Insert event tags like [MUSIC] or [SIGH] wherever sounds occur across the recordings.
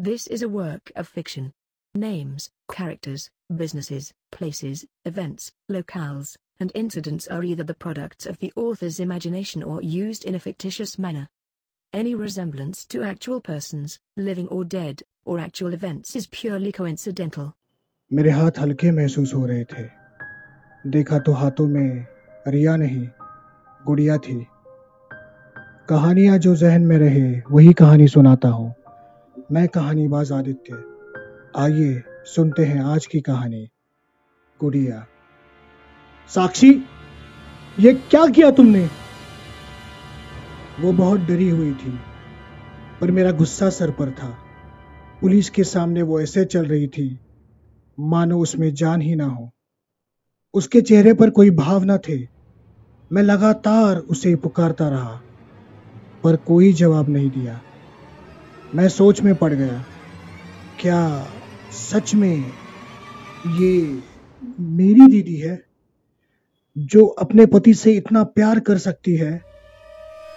This is a work of fiction. Names, characters, businesses, places, events, locales, and incidents are either the products of the author's imagination or used in a fictitious manner. Any resemblance to actual persons, living or dead, or actual events is purely coincidental. मेरे हाथ हल्के महसूस हो रहे थे देखा तो हाथों में रिया नहीं गुड़िया थी कहानियां जो जहन में रहे वही कहानी सुनाता हूँ मैं कहानीबाज आदित्य। आइए सुनते हैं आज की कहानी। गुड़िया। साक्षी, ये क्या किया तुमने? वो बहुत डरी हुई थी, पर मेरा गुस्सा सर पर था। पुलिस के सामने वो ऐसे चल रही थी, मानो उसमें जान ही ना हो। उसके चेहरे पर कोई भाव ना थे। मैं लगातार उसे पुकारता रहा, पर कोई जवाब नहीं दिया। मैं सोच में पड़ गया। क्या सच में ये मेरी दीदी है, जो अपने पति से इतना प्यार कर सकती है?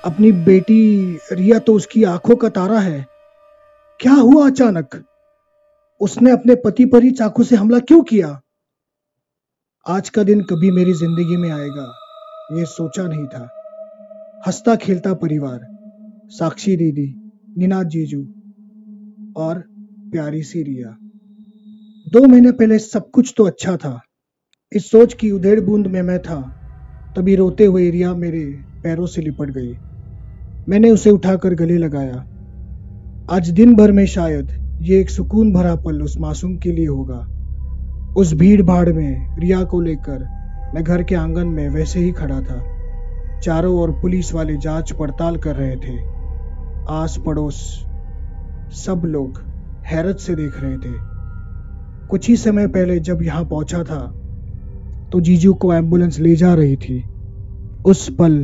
अपनी बेटी रिया तो उसकी आँखों का तारा है। क्या हुआ अचानक? उसने अपने पति पर ही चाकू से हमला क्यों किया? आज का दिन कभी मेरी ज़िंदगी में आएगा, ये सोचा नहीं था। हंसता खेलता परिवार। साक्षी दीदी। निनाद जीजू और प्यारी सी रिया। दो महीने पहले सब कुछ तो अच्छा था। इस सोच की उधेड़ बूंद में मैं था, तभी रोते हुए रिया मेरे पैरों से लिपट गई। मैंने उसे उठाकर गले लगाया। आज दिन भर में शायद ये एक सुकून भरा पल उस मासूम के लिए होगा। उस भीड़ भाड़ में रिया को लेकर मैं घर के आँगन में वैसे ही खड़ा था। चारों ओर पुलिस वाले जाँच पड़ताल कर रहे थे। आस पड़ोस सब लोग हैरत से देख रहे थे। कुछ ही समय पहले जब यहाँ पहुँचा था तो जीजू को एंबुलेंस ले जा रही थी। उस पल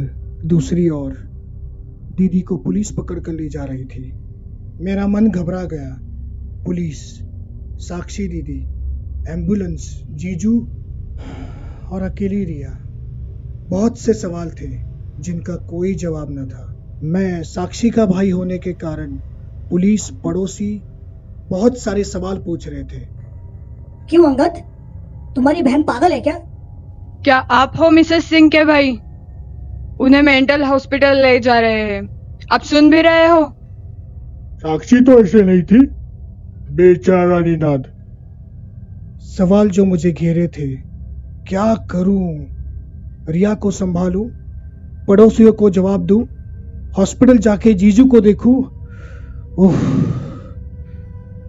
दूसरी ओर दीदी को पुलिस पकड़ कर ले जा रही थी। मेरा मन घबरा गया। पुलिस, साक्षी दीदी, एंबुलेंस, जीजू और अकेली रिया, बहुत से सवाल थे जिनका कोई जवाब न था। मैं साक्षी का भाई होने के कारण पुलिस पड़ोसी बहुत सारे सवाल पूछ रहे थे। क्यों अंगद? तुम्हारी बहन पागल है क्या? क्या आप हो मिसेस सिंह के भाई? उन्हें मेंटल हॉस्पिटल ले जा रहे हैं। आप सुन भी रहे हो? साक्षी तो ऐसे नहीं थी। बेचारा निनाद। सवाल जो मुझे घेरे थे क्या करूँ? रिया को संभालूं? पड़ोसियों को जवाब दूँ? हॉस्पिटल जाके जीजू को देखूँ ओह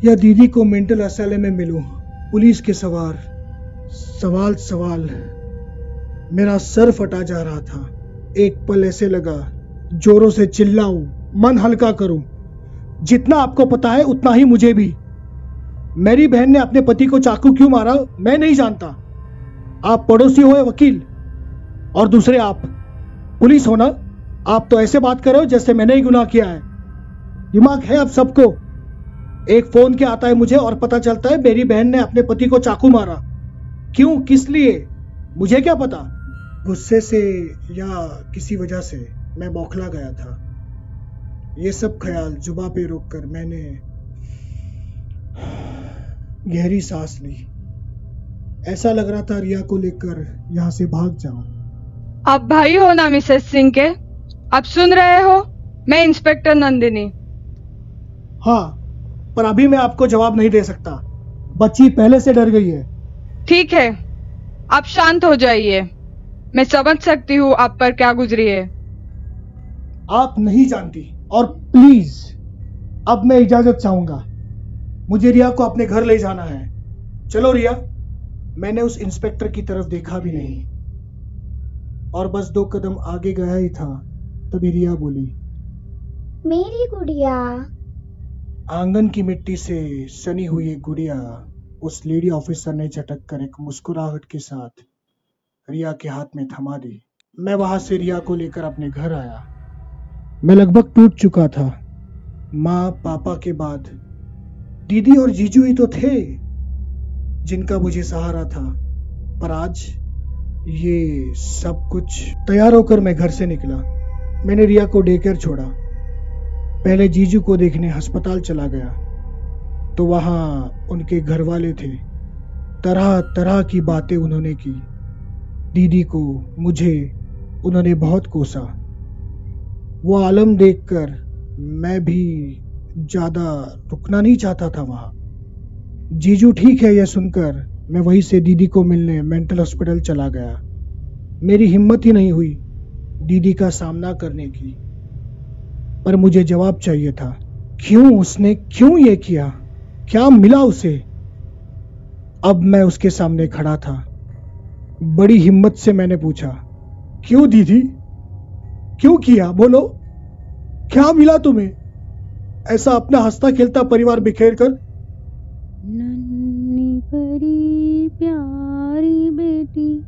या दीदी को मेंटल असाइलम में मिलूं, पुलिस के सवार, सवाल सवाल, मेरा सर फटा जा रहा था, एक पल ऐसे लगा, जोरों से चिल्लाऊं, मन हल्का करूँ, जितना आपको पता है उतना ही मुझे भी। मेरी बहन ने अपने पति को चाकू क्यों मारा, मैं नहीं जानता। आप पड़ोसी हो वकील, और दूसरे आप, पुलिस हो ना? आप तो ऐसे बात कर रहे हो जैसे मैंने ही गुनाह किया है। दिमाग है आप सबको। एक फ़ोन के आता है मुझे और पता चलता है मेरी बहन ने अपने पति को चाकू मारा। क्यों? किस लिए? मुझे क्या पता? गुस्से से या किसी वजह से मैं बौखला गया था। ये सब ख्याल जुबा पे रोक कर मैंने गहरी सांस ली। ऐसा लग रहा था रिया को लेकर यहाँ से भाग जाऊँ। आप भाई हो ना, मिसेस सिंह के? आप सुन रहे हो? मैं इंस्पेक्टर नंदिनी। हाँ पर अभी मैं आपको जवाब नहीं दे सकता। बच्ची पहले से डर गई है। ठीक है आप शांत हो जाइए। मैं समझ सकती हूँ आप पर क्या गुजरी है। आप नहीं जानती और प्लीज़ अब मैं इजाज़त चाहूँगा। मुझे रिया को अपने घर ले जाना है। चलो रिया मैंने उस इंस्पेक्टर की तरफ़ देखा भी नहीं। और बस दो कदम आगे गया ही था। तभी रिया बोली मेरी गुड़िया। आँगन की मिट्टी से सनी हुई एक गुड़िया उस लेडी ऑफिसर ने झटक कर एक मुस्कुराहट के साथ रिया के हाथ में थमा दी। मैं वहाँ से रिया को लेकर अपने घर आया। मैं लगभग टूट चुका था। माँ पापा के बाद दीदी और जीजू ही तो थे जिनका मुझे सहारा था। पर आज ये सब कुछ तैयार होकर मैं घर से निकला। मैंने रिया को डेकर छोड़ा। पहले जीजू को देखने अस्पताल चला गया। तो वहाँ उनके घर वाले थे। तरह तरह की बातें उन्होंने की। दीदी को, मुझे, उन्होंने बहुत कोसा। वो आलम देखकर मैं भी ज़्यादा रुकना नहीं चाहता था वहाँ। जीजू ठीक है यह सुनकर मैं वहीं से दीदी को मिलने मेंटल हॉस्पिटल चला गया। मेरी हिम्मत ही नहीं हुई। दीदी का सामना करने की। पर मुझे जवाब चाहिए था, क्यों उसने क्यों ये किया? क्या मिला उसे? अब मैं उसके सामने खड़ा था। बड़ी हिम्मत से मैंने पूछा, क्यों दीदी? क्यों किया? बोलो। क्या मिला तुम्हें? ऐसा अपना हंसता खेलता परिवार बिखेर कर? नन्ही परी प्यारी बेटी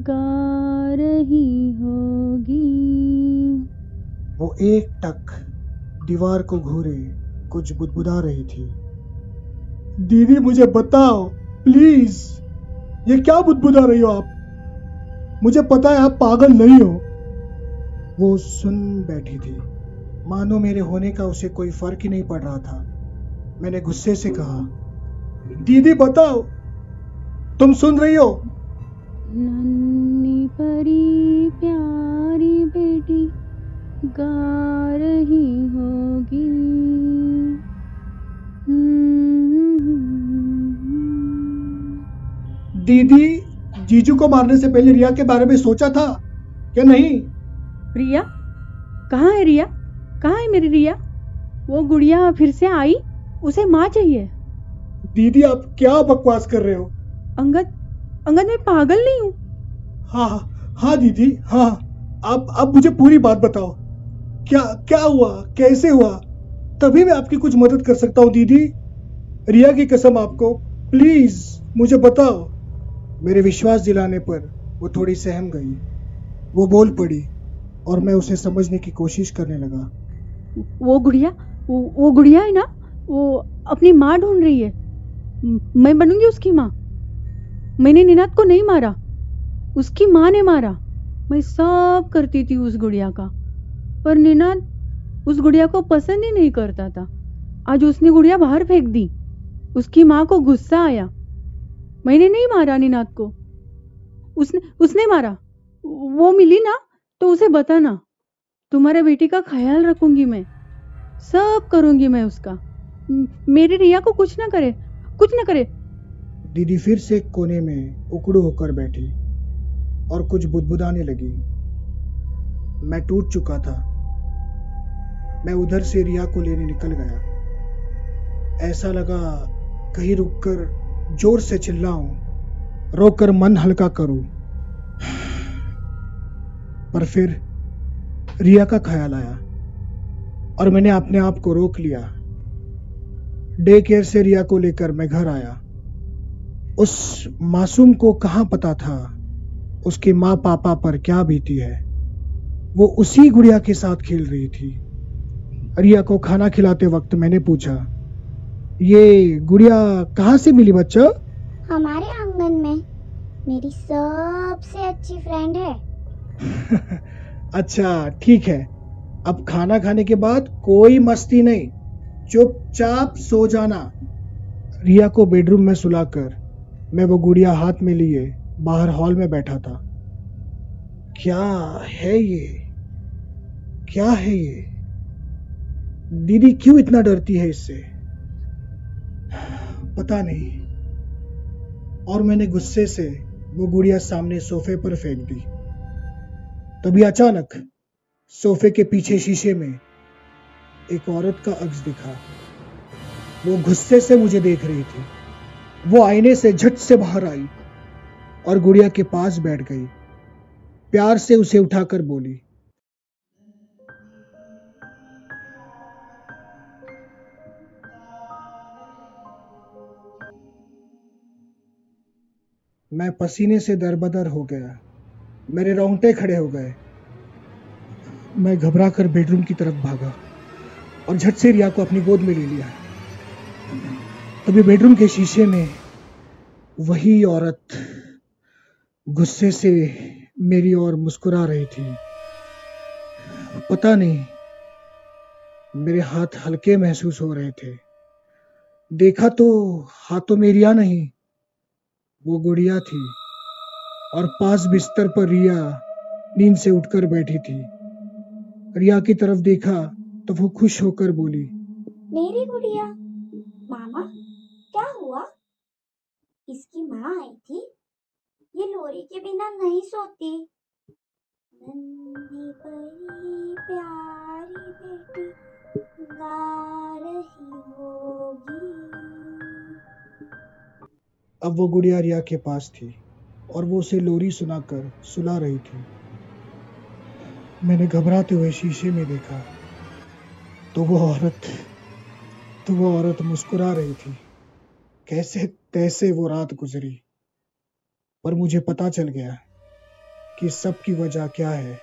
गा रही होगी। वो एक टक दीवार को घूरे, कुछ बुदबुदा रही थी। दीदी, मुझे बताओ, प्लीज़, ये क्या बुदबुदा रही हो आप? मुझे पता है आप पागल नहीं हो। वो सुन बैठी थी। मानो मेरे होने का उसे कोई फ़र्क ही नहीं पड़ रहा था। मैंने गुस्से से कहा, दीदी, बताओ, तुम सुन रही हो? नन्ही परी प्यारी बेटी गा रही होगी। दीदी जीजू को मारने से पहले रिया के बारे में सोचा था क्या नहीं? रिया? कहाँ है रिया? कहाँ है मेरी रिया? वो गुड़िया फिर से आई उसे माँ चाहिए। दीदी आप क्या बकवास कर रहे हो? अंगद अंगद मैं पागल नहीं हूँ। हाँ हाँ हाँ दीदी हाँ आप आप मुझे पूरी बात बताओ। क्या क्या हुआ? कैसे हुआ? तभी मैं आपकी कुछ मदद कर सकता हूँ दीदी। रिया की कसम आपको प्लीज़ मुझे बताओ। मेरे विश्वास दिलाने पर वो थोड़ी सहम गई। वो बोल पड़ी और मैं उसे समझने की कोशिश करने लगा। वो गुड़िया वो, वो गुड़िया है ना वो अपनी माँ ढूंढ रही है। मैं बनूँगी उसकी माँ? मैंने निनाद को नहीं मारा। उसकी माँ ने मारा। मैं सब करती थी उस गुड़िया का। पर निनाद उस गुड़िया को पसंद ही नहीं करता था। आज उसने गुड़िया बाहर फेंक दी। उसकी माँ को गुस्सा आया। मैंने नहीं मारा निनाद को। उसने उसने मारा। वो मिली ना तो उसे बताना। तुम्हारे बेटी का ख्याल रखूँगी मैं। सब करूँगी मैं उसका। मेरी रिया को कुछ ना करे, कुछ ना करे। दीदी फिर से एक कोने में उकड़ू होकर बैठी और कुछ बुदबुदाने लगी। मैं टूट चुका था। मैं उधर से रिया को लेने निकल गया। ऐसा लगा कहीं रुककर ज़ोर से चिल्लाऊं, रोकर मन हल्का करूँ। पर फिर रिया का ख्याल आया और मैंने अपने आप को रोक लिया। डे केयर से रिया को लेकर मैं घर आया। उस मासूम को कहाँ पता था उसके माँ पापा पर क्या बीती है? वो उसी गुड़िया के साथ खेल रही थी। रिया को खाना खिलाते वक्त मैंने पूछा ये गुड़िया कहाँ से मिली बच्चा? हमारे आँगन में। मेरी सबसे अच्छी फ्रेंड है। [LAUGHS] अच्छा ठीक है। अब खाना खाने के बाद कोई मस्ती नहीं। चुपचाप सो जाना। रिया को बेडरूम में सुलाकर मैं वो गुड़िया हाथ में लिए बाहर हॉल में बैठा था। क्या है ये? क्या है ये? दीदी क्यों इतना डरती है इससे? पता नहीं। और मैंने गुस्से से वो गुड़िया सामने सोफे पर फेंक दी। तभी अचानक सोफे के पीछे शीशे में एक औरत का अक्स दिखा। वो गुस्से से मुझे देख रही थी। वो आईने से झट से बाहर आई और गुड़िया के पास बैठ गई। प्यार से उसे उठाकर बोली, मैं पसीने से दरबदर हो गया। मेरे रोंगटे खड़े हो गए। मैं घबरा कर बेडरूम की तरफ़ भागा और झट से रिया को अपनी गोद में ले लिया। तभी बेडरूम के शीशे में वही औरत गुस्से से मेरी ओर मुस्कुरा रही थी। पता नहीं, मेरे हाथ हल्के महसूस हो रहे थे। देखा तो हाथों में रिया नहीं, वो गुड़िया थी और पास बिस्तर पर रिया नींद से उठकर बैठी थी। रिया की तरफ़ देखा तो वो खुश होकर बोली, मेरी गुड़िया, मामा? हुआ? इसकी माँ आई थी। ये लोरी के बिना नहीं सोती। नन्ही प्यारी बेटी गा रही होगी। अब वो गुड़िया रिया के पास थी और वो उसे लोरी सुनाकर सुला रही थी। मैंने घबराते हुए शीशे में देखा तो वो औरत तो वो औरत मुस्कुरा रही थी। कैसे तैसे वो रात गुजरी। पर मुझे पता चल गया कि सब की वजह क्या है।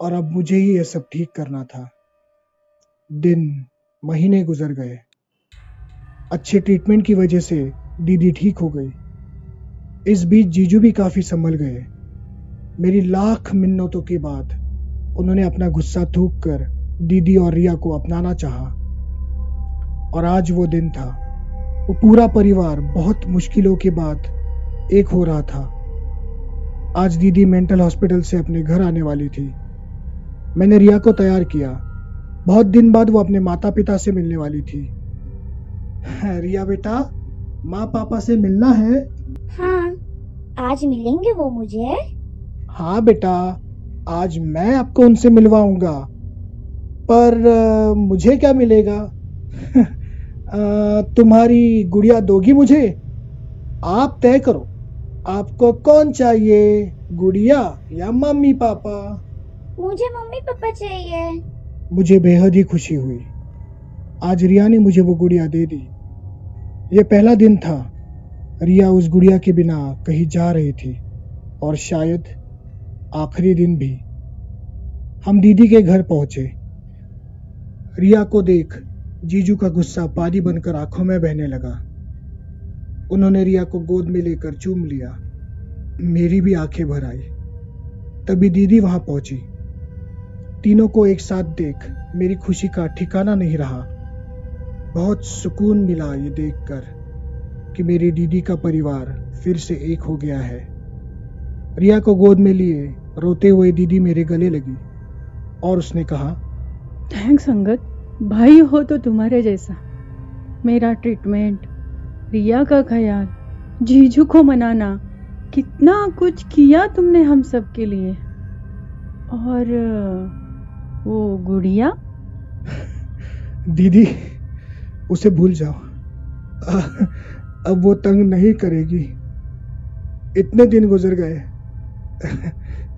और अब मुझे ही यह सब ठीक करना था। दिन, महीने गुजर गए। अच्छे ट्रीटमेंट की वजह से दीदी ठीक हो गई। इस बीच जीजू भी काफ़ी संभल गए। मेरी लाख मिन्नतों के बाद उन्होंने अपना गुस्सा थूक कर दीदी और रिया को अपनाना चाहा। और आज वो दिन था। वो पूरा परिवार बहुत मुश्किलों के बाद एक हो रहा था। आज दीदी मेंटल हॉस्पिटल से अपने घर आने वाली थी। मैंने रिया को तैयार किया। बहुत दिन बाद वो अपने माता पिता से मिलने वाली थी। रिया बेटा माँ पापा से मिलना है? हाँ आज मिलेंगे वो मुझे। हाँ बेटा आज मैं आपको उनसे मिलवाऊँगा। पर अ, मुझे क्या मिलेगा? [LAUGHS] तुम्हारी गुड़िया दोगी मुझे? आप तय करो आपको कौन चाहिए गुड़िया या मम्मी पापा? मुझे मम्मी पापा चाहिए। मुझे बेहद ही खुशी हुई। आज रिया ने मुझे वो गुड़िया दे दी। ये पहला दिन था। रिया उस गुड़िया के बिना कहीं जा रही थी और शायद आखिरी दिन भी। हम दीदी के घर पहुँचे। रिया को देख जीजू का गुस्सा पानी बनकर आँखों में बहने लगा। उन्होंने रिया को गोद में लेकर चूम लिया। मेरी भी आँखें भर आई। तभी दीदी वहाँ पहुँची। तीनों को एक साथ देख मेरी खुशी का ठिकाना नहीं रहा। बहुत सुकून मिला ये देखकर कि मेरी दीदी का परिवार फिर से एक हो गया है। रिया को गोद में लिए रोते हुए दीदी मेरे गले लगी और उसने कहा, थैंक्स, अंगद। भाई हो तो तुम्हारे जैसा। मेरा ट्रीटमेंट रिया का ख्याल, जीजू को मनाना, कितना कुछ किया तुमने हम सब के लिए। और, वो गुड़िया? दीदी, उसे भूल जाओ। अब वो तंग नहीं करेगी। इतने दिन गुजर गए।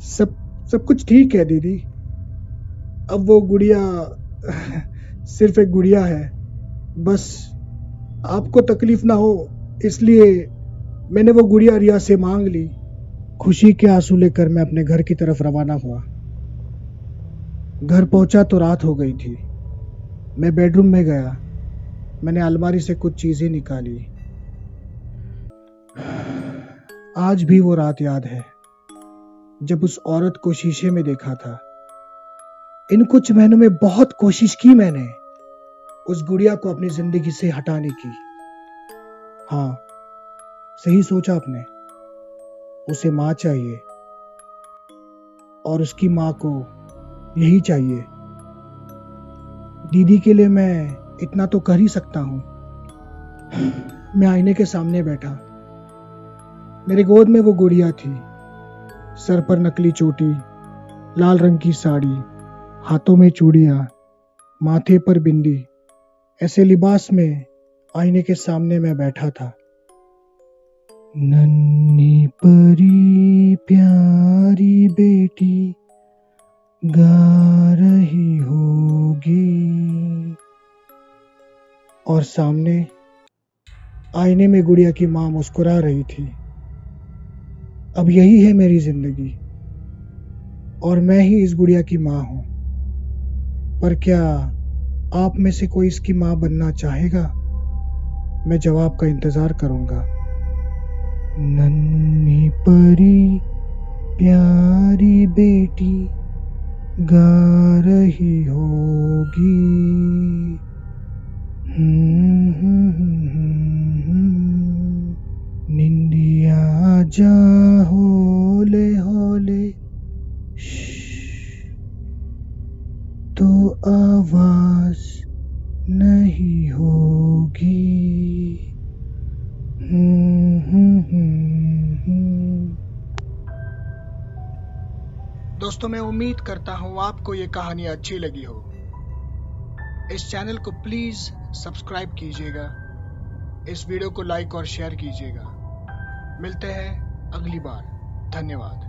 सब सब कुछ ठीक है दीदी। अब वो गुड़िया सिर्फ़ एक गुड़िया है। बस आपको तकलीफ़ ना हो, इसलिए मैंने वो गुड़िया रिया से मांग ली। खुशी के आँसू लेकर मैं अपने घर की तरफ़ रवाना हुआ। घर पहुँचा तो रात हो गई थी। मैं बेडरूम में गया। मैंने अलमारी से कुछ चीज़ें निकाली। आज भी वो रात याद है, जब उस औरत को शीशे में देखा था। इन कुछ महीनों में बहुत कोशिश की मैंने। उस गुड़िया को अपनी ज़िंदगी से हटाने की। हाँ सही सोचा आपने। उसे माँ चाहिए। और उसकी माँ को यही चाहिए। दीदी के लिए मैं इतना तो कर ही सकता हूँ। मैं आईने के सामने बैठा। मेरे गोद में वो गुड़िया थी। सर पर नकली चोटी, लाल रंग की साड़ी, हाथों में चूड़ियाँ, माथे पर बिंदी। ऐसे लिबास में आईने के सामने मैं बैठा था। नन्ही परी, प्यारी बेटी, गा रही होगी। और सामने आईने में गुड़िया की माँ मुस्कुरा रही थी। अब यही है मेरी ज़िंदगी, और मैं ही इस गुड़िया की माँ हूँ। पर क्या आप में से कोई इसकी माँ बनना चाहेगा? मैं जवाब का इंतज़ार करूँगा। नन्ही परी, प्यारी बेटी, गा रही होगी। निंदिया जा होले होले तो आवाज़ नहीं होगी। दोस्तों, मैं उम्मीद करता हूँ आपको ये कहानी अच्छी लगी हो। इस चैनल को प्लीज़ सब्सक्राइब कीजिएगा। इस वीडियो को लाइक और शेयर कीजिएगा। मिलते हैं अगली बार। धन्यवाद।